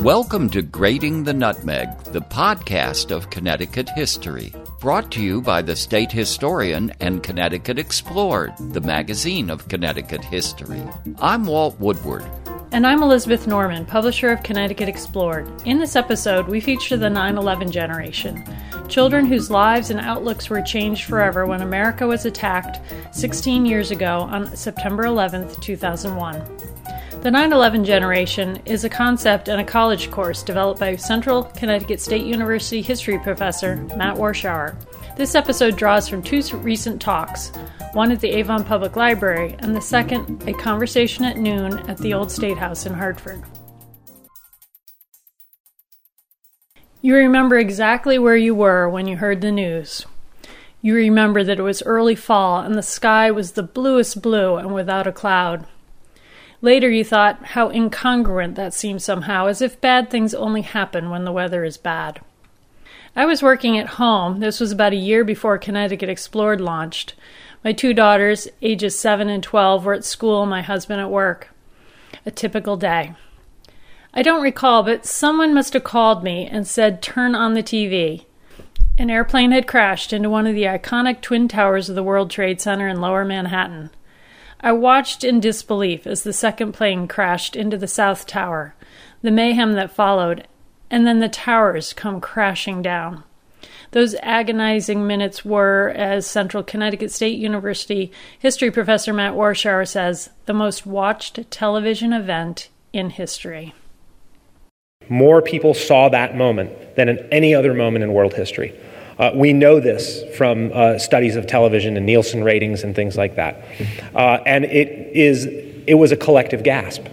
Welcome to Grating the Nutmeg, the podcast of Connecticut history. Brought to you by the State Historian and Connecticut Explored, the magazine of Connecticut history. I'm Walt Woodward. And I'm Elizabeth Norman, publisher of Connecticut Explored. In this episode, we feature the 9 11 generation children whose lives and outlooks were changed forever when America was attacked 16 years ago on September 11, 2001. The 9 11 generation is a concept and a college course developed by Central Connecticut State University history professor Matt Warshauer. This episode draws from two recent talks one at the Avon Public Library, and the second, a conversation at noon at the Old State House in Hartford. You remember exactly where you were when you heard the news. You remember that it was early fall and the sky was the bluest blue and without a cloud. Later, you thought how incongruent that seemed somehow, as if bad things only happen when the weather is bad. I was working at home. This was about a year before Connecticut Explored launched. My two daughters, ages 7 and 12, were at school, my husband at work. A typical day. I don't recall, but someone must have called me and said, Turn on the TV. An airplane had crashed into one of the iconic twin towers of the World Trade Center in lower Manhattan. I watched in disbelief as the second plane crashed into the South Tower, the mayhem that followed, and then the towers come crashing down. Those agonizing minutes were, as Central Connecticut State University history professor Matt Warshauer says, the most watched television event in history. More people saw that moment than in any other moment in world history. Uh, we know this from uh, studies of television and Nielsen ratings and things like that. Uh, and it, is, it was a collective gasp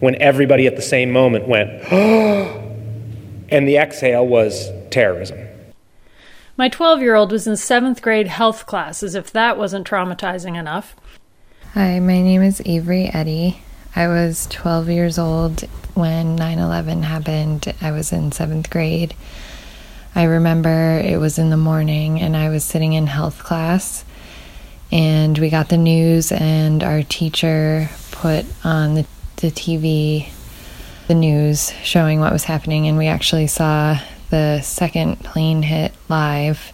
when everybody at the same moment went, and the exhale was terrorism. My 12 year old was in seventh grade health class, as if that wasn't traumatizing enough. Hi, my name is Avery Eddy. I was 12 years old when 9 11 happened. I was in seventh grade. I remember it was in the morning and I was sitting in health class and we got the news and our teacher put on the, the TV the news showing what was happening and we actually saw the second plane hit live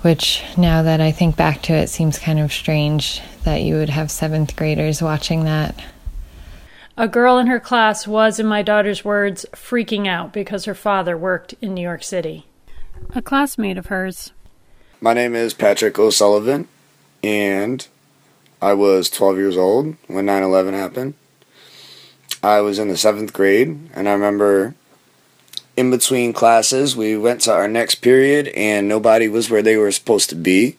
which now that I think back to it seems kind of strange that you would have seventh graders watching that. A girl in her class was, in my daughter's words, freaking out because her father worked in New York City. A classmate of hers. My name is Patrick O'Sullivan, and I was 12 years old when 9 11 happened. I was in the seventh grade, and I remember in between classes, we went to our next period, and nobody was where they were supposed to be.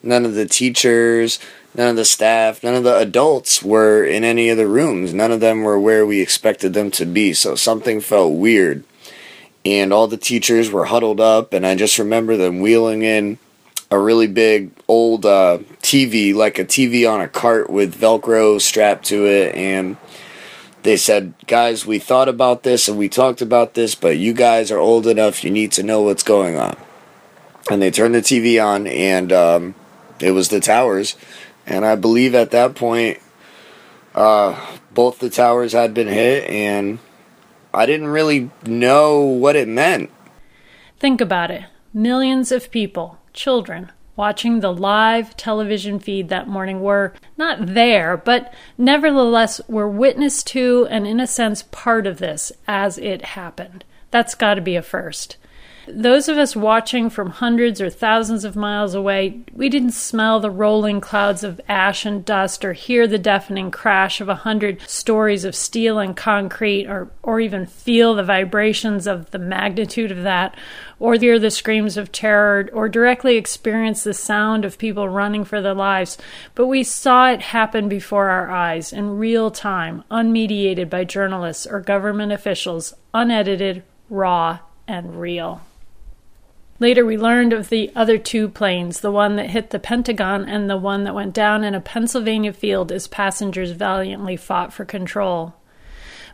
None of the teachers, None of the staff, none of the adults were in any of the rooms. None of them were where we expected them to be. So something felt weird. And all the teachers were huddled up, and I just remember them wheeling in a really big old uh, TV, like a TV on a cart with Velcro strapped to it. And they said, Guys, we thought about this and we talked about this, but you guys are old enough, you need to know what's going on. And they turned the TV on, and um, it was the towers and I believe at that point, uh, both the towers had been hit, and I didn't really know what it meant. Think about it millions of people, children, watching the live television feed that morning were not there, but nevertheless were witness to and, in a sense, part of this as it happened. That's got to be a first. Those of us watching from hundreds or thousands of miles away, we didn't smell the rolling clouds of ash and dust or hear the deafening crash of a hundred stories of steel and concrete or, or even feel the vibrations of the magnitude of that or hear the screams of terror or directly experience the sound of people running for their lives. But we saw it happen before our eyes in real time, unmediated by journalists or government officials, unedited, raw, and real. Later, we learned of the other two planes, the one that hit the Pentagon and the one that went down in a Pennsylvania field as passengers valiantly fought for control.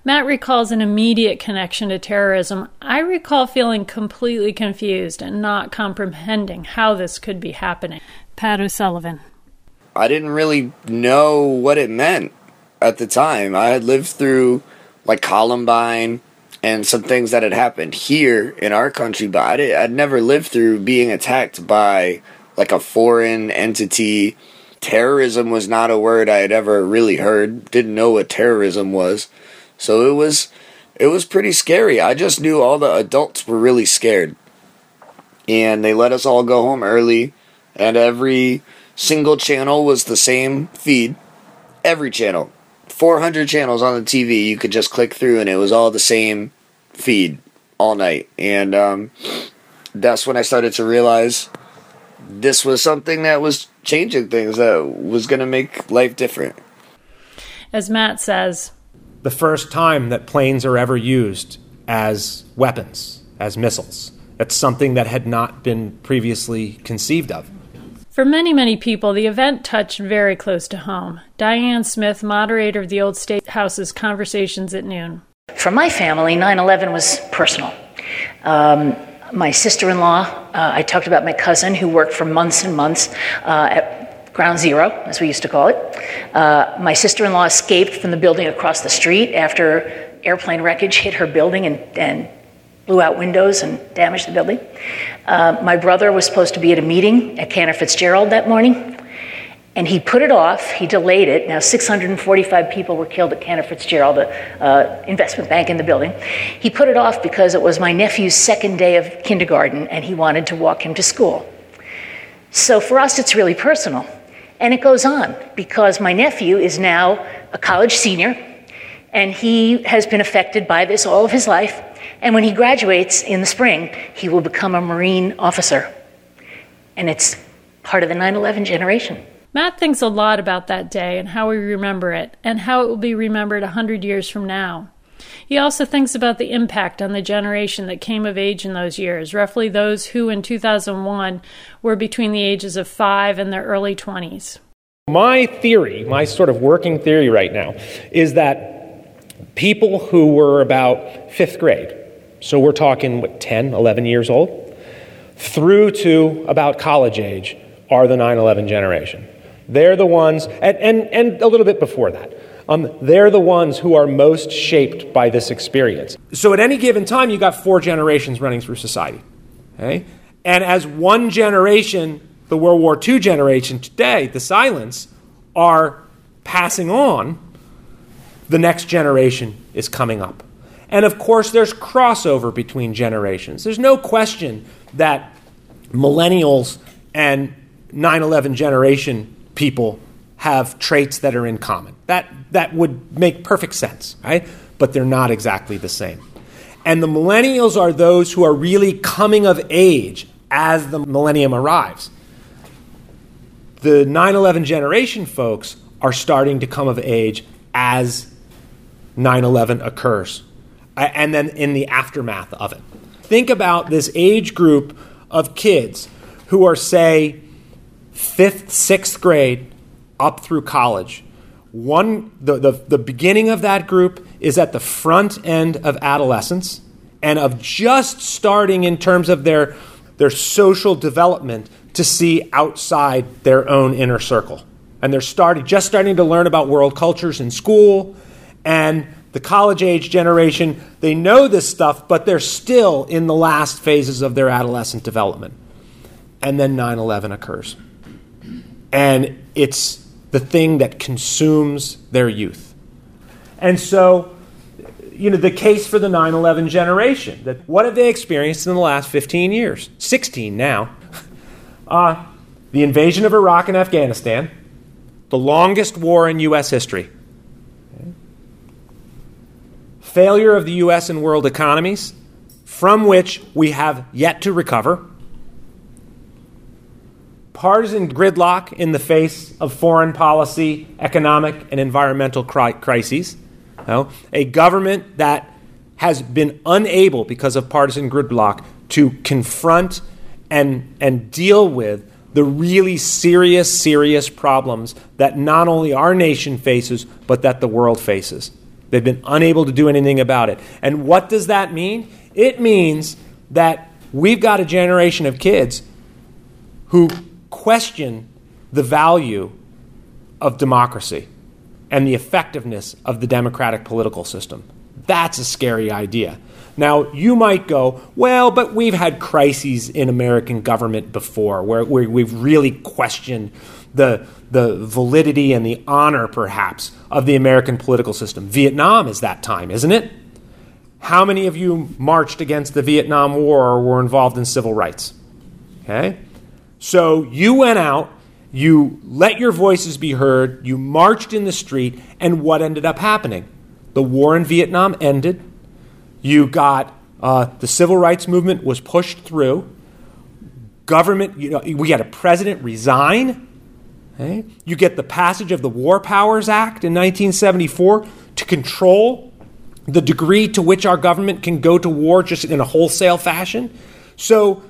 Matt recalls an immediate connection to terrorism. I recall feeling completely confused and not comprehending how this could be happening. Pat O'Sullivan. I didn't really know what it meant at the time. I had lived through like Columbine and some things that had happened here in our country, but I I'd never lived through being attacked by like a foreign entity. Terrorism was not a word I had ever really heard. Didn't know what terrorism was. So it was it was pretty scary. I just knew all the adults were really scared. And they let us all go home early and every single channel was the same feed. Every channel. 400 channels on the TV you could just click through and it was all the same feed all night. And um, that's when I started to realize this was something that was changing things, that was going to make life different. As Matt says, the first time that planes are ever used as weapons, as missiles. That's something that had not been previously conceived of. For many, many people, the event touched very close to home. Diane Smith, moderator of the Old State House's Conversations at Noon. For my family, 9 11 was personal. Um, my sister in law, uh, I talked about my cousin who worked for months and months uh, at Ground Zero, as we used to call it. Uh, my sister in law escaped from the building across the street after airplane wreckage hit her building and, and blew out windows and damaged the building. Uh, my brother was supposed to be at a meeting at Cantor Fitzgerald that morning, and he put it off. He delayed it. Now, 645 people were killed at Cantor Fitzgerald, the uh, investment bank in the building. He put it off because it was my nephew's second day of kindergarten, and he wanted to walk him to school. So for us, it's really personal. And it goes on because my nephew is now a college senior, and he has been affected by this all of his life. And when he graduates in the spring, he will become a Marine officer. And it's part of the 9 11 generation. Matt thinks a lot about that day and how we remember it, and how it will be remembered a hundred years from now. He also thinks about the impact on the generation that came of age in those years, roughly those who in 2001 were between the ages of 5 and their early 20s. My theory, my sort of working theory right now, is that people who were about fifth grade, so we're talking, what, 10, 11 years old, through to about college age, are the 9 11 generation. They're the ones, and, and, and a little bit before that, um, they're the ones who are most shaped by this experience. So at any given time, you've got four generations running through society. Okay? And as one generation, the World War II generation today, the silents, are passing on, the next generation is coming up. And of course, there's crossover between generations. There's no question that millennials and 9 11 generation people have traits that are in common. That, that would make perfect sense, right? But they're not exactly the same. And the millennials are those who are really coming of age as the millennium arrives. The 9 11 generation folks are starting to come of age as 9 11 occurs, and then in the aftermath of it. Think about this age group of kids who are, say, fifth, sixth grade up through college. One, the, the, the beginning of that group is at the front end of adolescence and of just starting in terms of their, their social development to see outside their own inner circle. And they're starting, just starting to learn about world cultures in school. And the college age generation, they know this stuff, but they're still in the last phases of their adolescent development. And then 9 11 occurs and it's the thing that consumes their youth. And so, you know, the case for the 9 11 generation that what have they experienced in the last 15 years? 16 now. Uh, the invasion of Iraq and Afghanistan, the longest war in U.S. history, failure of the U.S. and world economies, from which we have yet to recover partisan gridlock in the face of foreign policy, economic, and environmental cri- crises. You know, a government that has been unable, because of partisan gridlock, to confront and, and deal with the really serious, serious problems that not only our nation faces, but that the world faces. They've been unable to do anything about it. And what does that mean? It means that we've got a generation of kids who question the value of democracy and the effectiveness of the democratic political system. That's a scary idea. Now, you might go, well, but we've had crises in American government before where, where we've really questioned the, the validity and the honor, perhaps, of the American political system. Vietnam is that time, isn't it? How many of you marched against the Vietnam War or were involved in civil rights? Okay? So you went out, you let your voices be heard, you marched in the street, and what ended up happening? The war in Vietnam ended. You got uh, the civil rights movement was pushed through. Government, you know, we had a president resign. Okay? You get the passage of the War Powers Act in 1974 to control the degree to which our government can go to war just in a wholesale fashion. So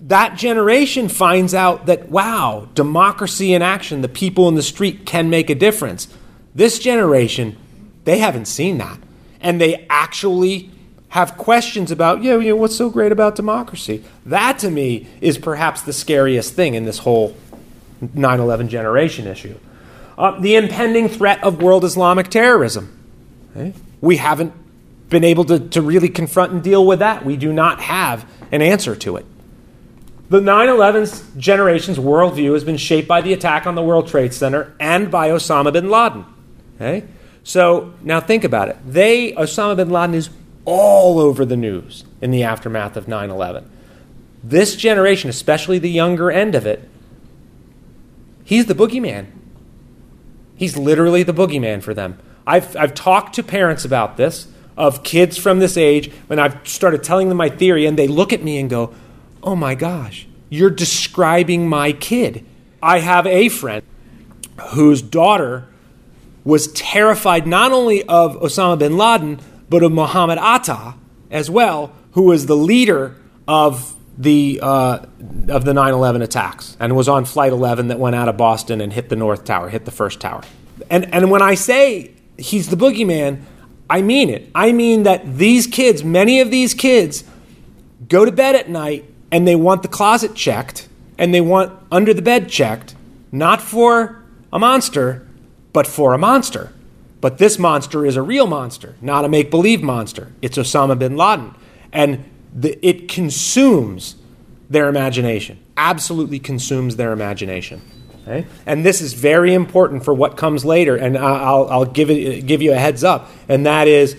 that generation finds out that, wow, democracy in action, the people in the street can make a difference. This generation, they haven't seen that. And they actually have questions about, yeah, you know, what's so great about democracy? That to me is perhaps the scariest thing in this whole 9 11 generation issue. Uh, the impending threat of world Islamic terrorism. Okay? We haven't been able to, to really confront and deal with that. We do not have an answer to it. The 9 11 generation's worldview has been shaped by the attack on the World Trade Center and by Osama bin Laden. Okay? So now think about it. They, Osama bin Laden is all over the news in the aftermath of 9 11. This generation, especially the younger end of it, he's the boogeyman. He's literally the boogeyman for them. I've, I've talked to parents about this, of kids from this age, when I've started telling them my theory, and they look at me and go, Oh my gosh, you're describing my kid. I have a friend whose daughter was terrified not only of Osama bin Laden, but of Muhammad Atta as well, who was the leader of the uh, of the 9/11 attacks and was on Flight 11 that went out of Boston and hit the North Tower, hit the first tower. And and when I say he's the boogeyman, I mean it. I mean that these kids, many of these kids, go to bed at night and they want the closet checked and they want under the bed checked, not for a monster, but for a monster. But this monster is a real monster, not a make believe monster. It's Osama bin Laden. And the, it consumes their imagination, absolutely consumes their imagination. Okay? And this is very important for what comes later, and I'll, I'll give, it, give you a heads up, and that is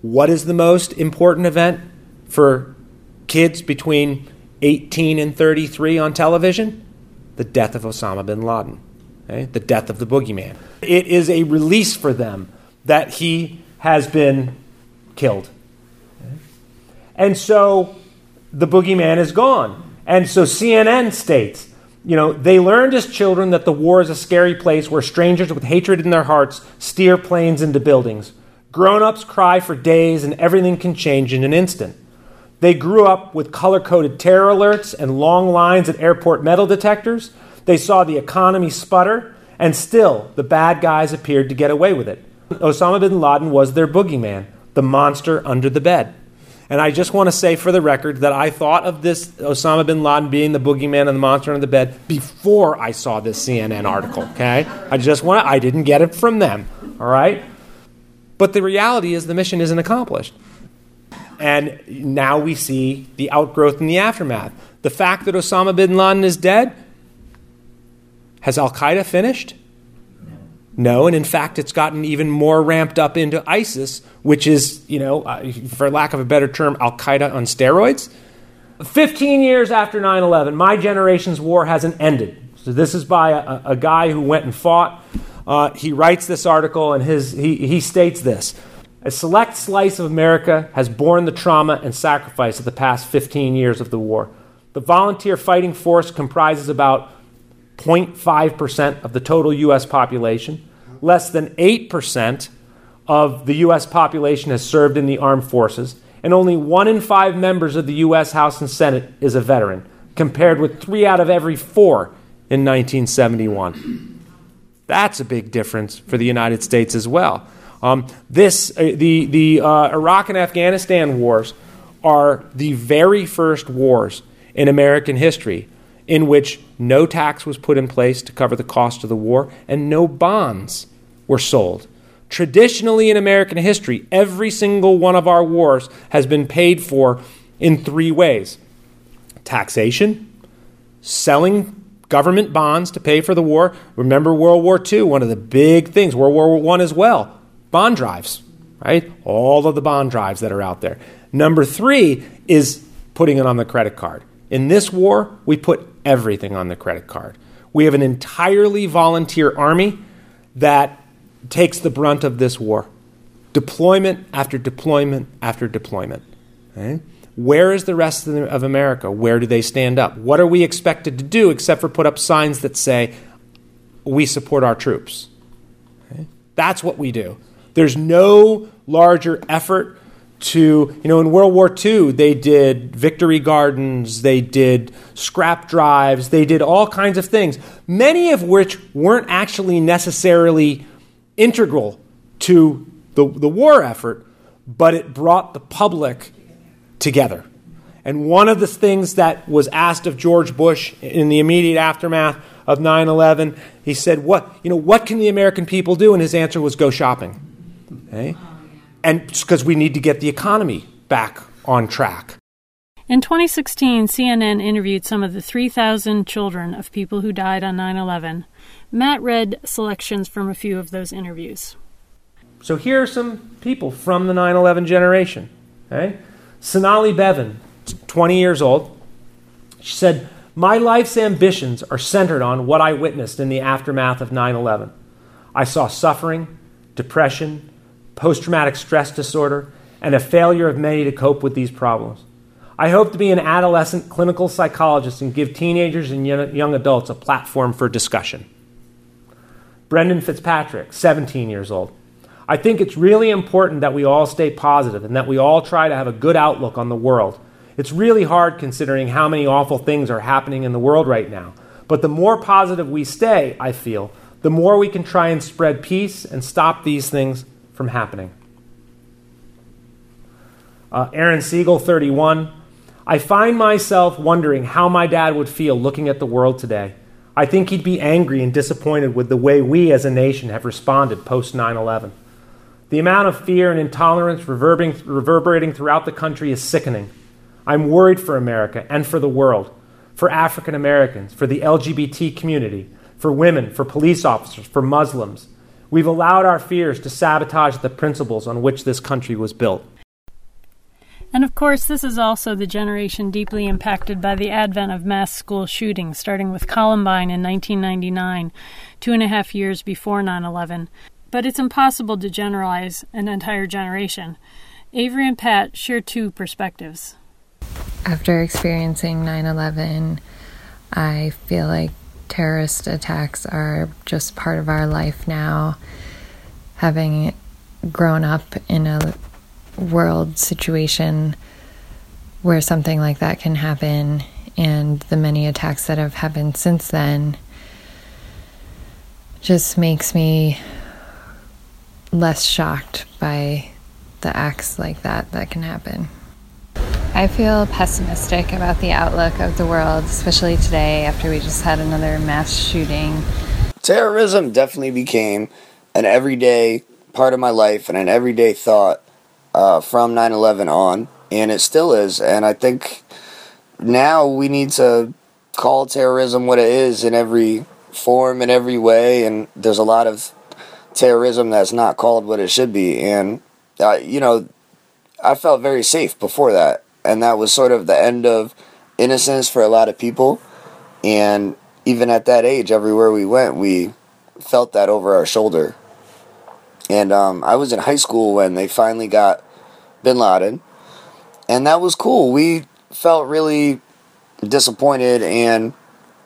what is the most important event for kids between 18 and 33 on television? The death of Osama bin Laden, okay? the death of the boogeyman. It is a release for them that he has been killed. And so the boogeyman is gone. And so CNN states, you know, they learned as children that the war is a scary place where strangers with hatred in their hearts steer planes into buildings. Grown ups cry for days and everything can change in an instant. They grew up with color coded terror alerts and long lines at airport metal detectors. They saw the economy sputter, and still the bad guys appeared to get away with it. Osama bin Laden was their boogeyman, the monster under the bed. And I just want to say for the record that I thought of this Osama bin Laden being the boogeyman and the monster under the bed before I saw this CNN article, okay? I just want to, I didn't get it from them, all right? But the reality is the mission isn't accomplished. And now we see the outgrowth and the aftermath. The fact that Osama bin Laden is dead, has Al Qaeda finished? No, and in fact, it's gotten even more ramped up into ISIS, which is, you know, uh, for lack of a better term, Al Qaeda on steroids. 15 years after 9 11, my generation's war hasn't ended. So, this is by a, a guy who went and fought. Uh, he writes this article, and his, he, he states this A select slice of America has borne the trauma and sacrifice of the past 15 years of the war. The volunteer fighting force comprises about 0.5% of the total U.S. population less than 8% of the U.S. population has served in the armed forces, and only one in five members of the U.S. House and Senate is a veteran, compared with three out of every four in 1971. That's a big difference for the United States as well. Um, this, uh, the, the uh, Iraq and Afghanistan wars are the very first wars in American history in which no tax was put in place to cover the cost of the war and no bonds were sold. Traditionally in American history, every single one of our wars has been paid for in three ways taxation, selling government bonds to pay for the war. Remember World War II, one of the big things, World War I as well, bond drives, right? All of the bond drives that are out there. Number three is putting it on the credit card. In this war, we put everything on the credit card. We have an entirely volunteer army that takes the brunt of this war. Deployment after deployment after deployment. Okay? Where is the rest of, the, of America? Where do they stand up? What are we expected to do except for put up signs that say, we support our troops? Okay? That's what we do. There's no larger effort to, you know, in World War II, they did victory gardens, they did scrap drives, they did all kinds of things, many of which weren't actually necessarily integral to the, the war effort, but it brought the public together. And one of the things that was asked of George Bush in the immediate aftermath of 9 11, he said, what, you know, what can the American people do? And his answer was go shopping. Okay? And because we need to get the economy back on track. In 2016, CNN interviewed some of the 3,000 children of people who died on 9 11. Matt read selections from a few of those interviews. So here are some people from the 9 11 generation. Okay? Sonali Bevan, 20 years old. She said, My life's ambitions are centered on what I witnessed in the aftermath of 9 11. I saw suffering, depression, post traumatic stress disorder, and a failure of many to cope with these problems. I hope to be an adolescent clinical psychologist and give teenagers and young adults a platform for discussion. Brendan Fitzpatrick, 17 years old. I think it's really important that we all stay positive and that we all try to have a good outlook on the world. It's really hard considering how many awful things are happening in the world right now. But the more positive we stay, I feel, the more we can try and spread peace and stop these things from happening. Uh, Aaron Siegel, 31. I find myself wondering how my dad would feel looking at the world today. I think he'd be angry and disappointed with the way we as a nation have responded post 9 11. The amount of fear and intolerance reverberating, reverberating throughout the country is sickening. I'm worried for America and for the world, for African Americans, for the LGBT community, for women, for police officers, for Muslims, We've allowed our fears to sabotage the principles on which this country was built. And of course, this is also the generation deeply impacted by the advent of mass school shootings, starting with Columbine in 1999, two and a half years before 9 11. But it's impossible to generalize an entire generation. Avery and Pat share two perspectives. After experiencing 9 11, I feel like terrorist attacks are just part of our life now. Having grown up in a world situation where something like that can happen, and the many attacks that have happened since then, just makes me less shocked by the acts like that that can happen. I feel pessimistic about the outlook of the world, especially today after we just had another mass shooting. Terrorism definitely became an everyday part of my life and an everyday thought uh, from 9 11 on, and it still is. And I think now we need to call terrorism what it is in every form, in every way, and there's a lot of terrorism that's not called what it should be. And, uh, you know, I felt very safe before that and that was sort of the end of innocence for a lot of people. And even at that age, everywhere we went, we felt that over our shoulder. And um, I was in high school when they finally got Bin Laden, and that was cool. We felt really disappointed and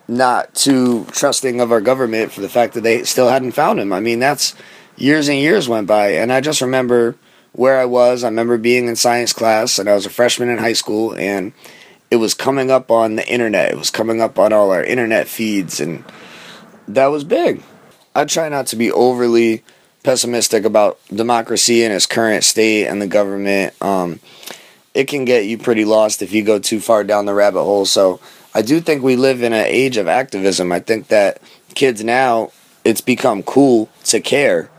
not too trusting of our government for the fact that they still hadn't found him. I mean, that's years and years went by, and I just remember where I was. I remember being in science class, and I was a freshman in high school, and it was coming up on the internet. It was coming up on all our internet feeds, and that was big. I try not to be overly pessimistic about democracy in its current state and the government. Um, it can get you pretty lost if you go too far down the rabbit hole. So I do think we live in an age of activism. I think that kids now, it's become cool to care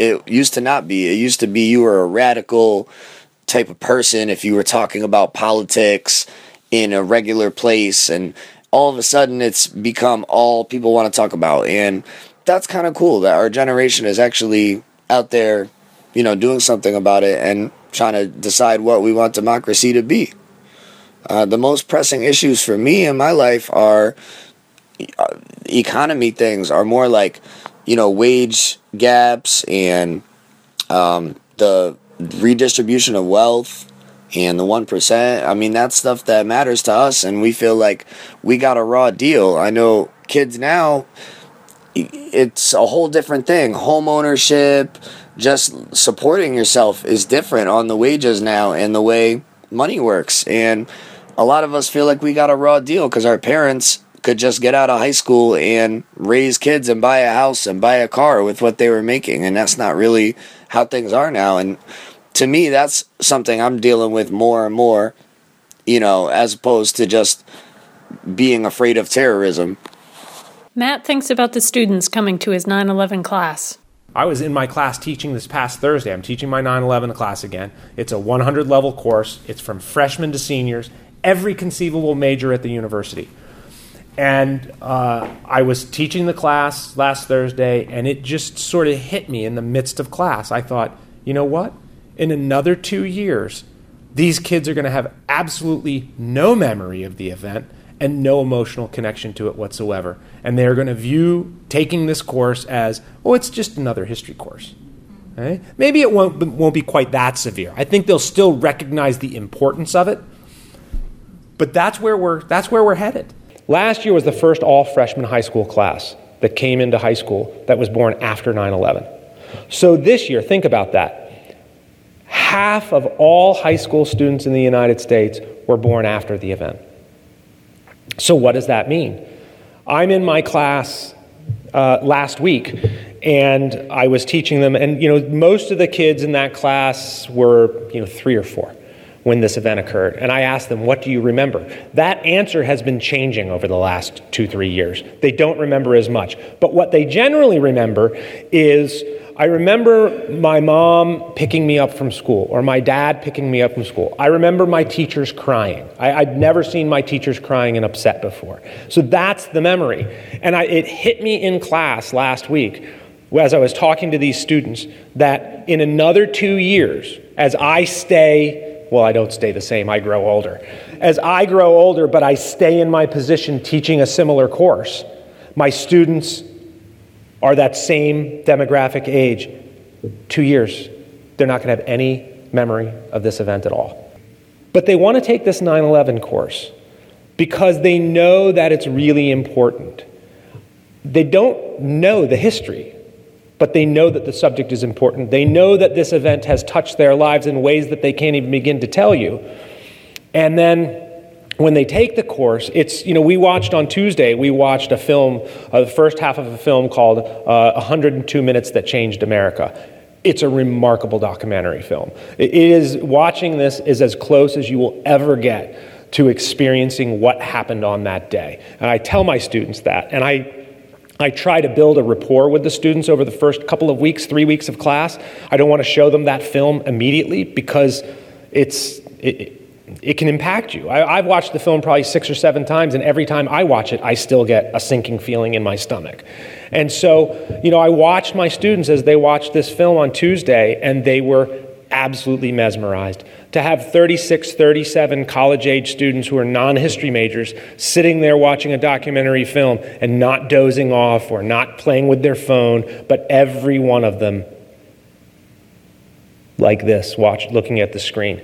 it used to not be. It used to be you were a radical type of person if you were talking about politics in a regular place and all of a sudden it's become all people want to talk about and that's kind of cool that our generation is actually out there you know doing something about it and trying to decide what we want democracy to be uh, the most pressing issues for me in my life are uh, economy things are more like you know wage gaps and um, the redistribution of wealth and the 1%. I mean, that's stuff that matters to us, and we feel like we got a raw deal. I know kids now, it's a whole different thing. Home ownership, just supporting yourself is different on the wages now and the way money works. And a lot of us feel like we got a raw deal because our parents could just get out of high school and raise kids and buy a house and buy a car with what they were making. And that's not really how things are now. And to me, that's something I'm dealing with more and more, you know, as opposed to just being afraid of terrorism. Matt thinks about the students coming to his 9 11 class. I was in my class teaching this past Thursday. I'm teaching my 9 11 class again. It's a 100 level course, it's from freshmen to seniors, every conceivable major at the university. And uh, I was teaching the class last Thursday, and it just sort of hit me in the midst of class. I thought, you know what? In another two years, these kids are going to have absolutely no memory of the event and no emotional connection to it whatsoever. And they're going to view taking this course as, oh, it's just another history course. Maybe it won't, won't be quite that severe. I think they'll still recognize the importance of it. But that's where we're, that's where we're headed. Last year was the first all freshman high school class that came into high school that was born after 9 11. So this year, think about that. Half of all high school students in the United States were born after the event. So, what does that mean? I'm in my class uh, last week and I was teaching them, and you know, most of the kids in that class were you know three or four when this event occurred. And I asked them, What do you remember? That answer has been changing over the last two, three years. They don't remember as much. But what they generally remember is I remember my mom picking me up from school or my dad picking me up from school. I remember my teachers crying. I, would never seen my teachers crying and upset before. So that's the memory. And I, it hit me in class last week as I was talking to these students that in another two years, as I stay well, I don't stay the same, I grow older. As I grow older, but I stay in my position teaching a similar course, my students are that same demographic age. Two years, they're not going to have any memory of this event at all. But they want to take this 9 11 course because they know that it's really important. They don't know the history but they know that the subject is important. They know that this event has touched their lives in ways that they can't even begin to tell you. And then when they take the course, it's, you know, we watched on Tuesday, we watched a film, uh, the first half of a film called uh, 102 Minutes That Changed America. It's a remarkable documentary film. It is, watching this is as close as you will ever get to experiencing what happened on that day. And I tell my students that. And I I try to build a rapport with the students over the first couple of weeks, three weeks of class. I don't want to show them that film immediately because it's, it, it can impact you. I, have watched the film probably six or seven times, and every time I watch it, I still get a sinking feeling in my stomach. And so, you know, I watched my students as they watched this film on Tuesday, and they were absolutely mesmerized to have 36, 37 college age students who are non history majors sitting there watching a documentary film and not dozing off or not playing with their phone, but every one of them like this, watch, looking at the screen.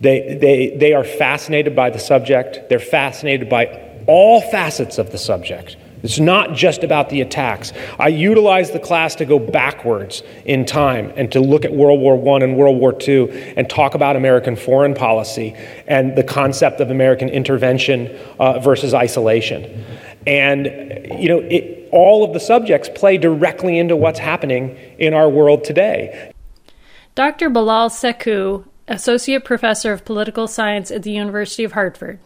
They, they, they are fascinated by the subject, they're fascinated by all facets of the subject. It's not just about the attacks. I utilized the class to go backwards in time and to look at World War I and World War II and talk about American foreign policy and the concept of American intervention uh, versus isolation. And, you know, it, all of the subjects play directly into what's happening in our world today. Dr. Bilal Sekou, Associate Professor of Political Science at the University of Hartford.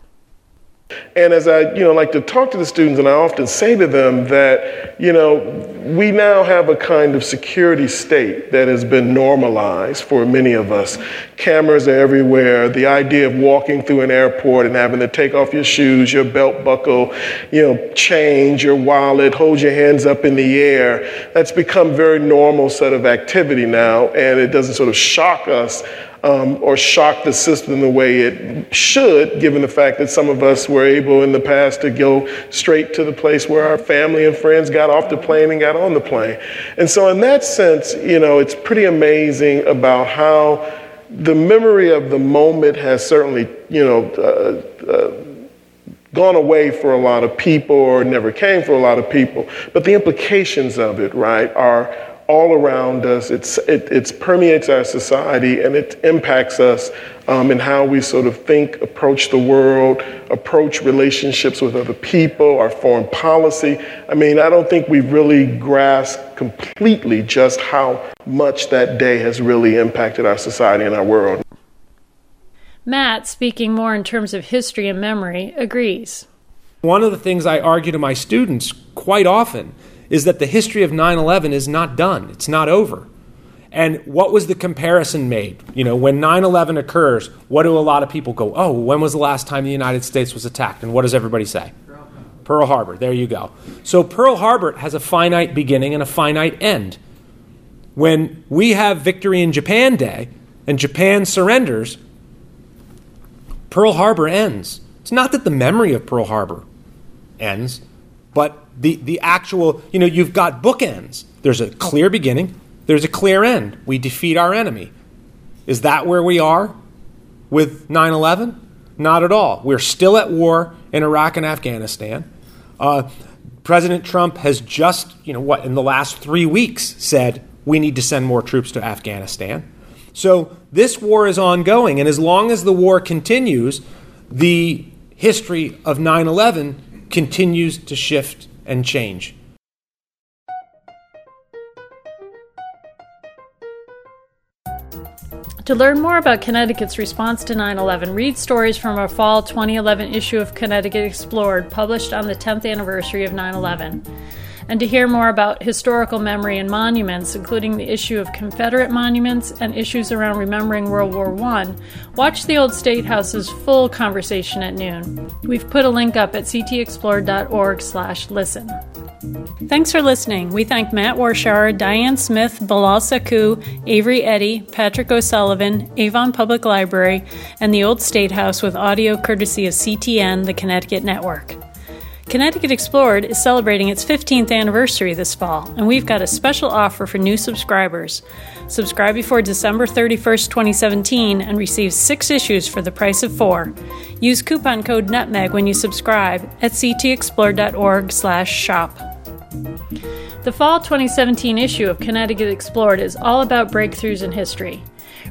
And as I, you know, like to talk to the students, and I often say to them that, you know, we now have a kind of security state that has been normalized for many of us. Cameras are everywhere. The idea of walking through an airport and having to take off your shoes, your belt buckle, you know, change your wallet, hold your hands up in the air, that's become a very normal set of activity now, and it doesn't sort of shock us um, or shock the system the way it should, given the fact that some of us were able in the past to go straight to the place where our family and friends got off the plane and got on the plane. And so, in that sense, you know, it's pretty amazing about how the memory of the moment has certainly, you know, uh, uh, gone away for a lot of people or never came for a lot of people. But the implications of it, right, are all around us. It's, it it's permeates our society and it impacts us um, in how we sort of think, approach the world, approach relationships with other people, our foreign policy. I mean, I don't think we've really grasped completely just how much that day has really impacted our society and our world. Matt, speaking more in terms of history and memory, agrees. One of the things I argue to my students quite often is that the history of 9 11 is not done, it's not over. And what was the comparison made? You know, when 9 11 occurs, what do a lot of people go, oh, when was the last time the United States was attacked? And what does everybody say? Pearl Harbor. There you go. So Pearl Harbor has a finite beginning and a finite end. When we have Victory in Japan Day and Japan surrenders, Pearl Harbor ends. It's not that the memory of Pearl Harbor ends, but the, the actual, you know, you've got bookends. There's a clear beginning, there's a clear end. We defeat our enemy. Is that where we are with 9 11? Not at all. We're still at war in Iraq and Afghanistan. Uh, President Trump has just, you know, what, in the last three weeks said we need to send more troops to Afghanistan. So this war is ongoing, and as long as the war continues, the history of 9 11 continues to shift and change. To learn more about Connecticut's response to 9 11, read stories from our fall 2011 issue of Connecticut Explored, published on the 10th anniversary of 9 11 and to hear more about historical memory and monuments, including the issue of Confederate monuments and issues around remembering World War I, watch the Old State House's full conversation at noon. We've put a link up at ctexplored.org/listen. Thanks for listening. We thank Matt Warshauer, Diane Smith, Bilal Sekou, Avery Eddy, Patrick O'Sullivan, Avon Public Library, and the Old State House with audio courtesy of CTN, the Connecticut Network. Connecticut Explored is celebrating its 15th anniversary this fall, and we've got a special offer for new subscribers. Subscribe before December 31st, 2017, and receive six issues for the price of four. Use coupon code NUTMEG when you subscribe at ctexplored.org/shop. The fall 2017 issue of Connecticut Explored is all about breakthroughs in history.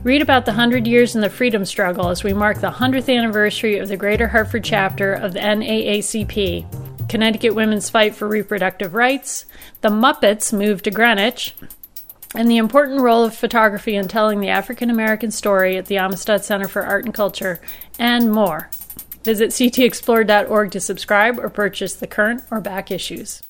Read about the 100 years in the freedom struggle as we mark the 100th anniversary of the Greater Hartford chapter of the NAACP. Connecticut Women's Fight for Reproductive Rights, the Muppets Move to Greenwich, and the important role of photography in telling the African American story at the Amistad Center for Art and Culture, and more. Visit ctexplored.org to subscribe or purchase the current or back issues.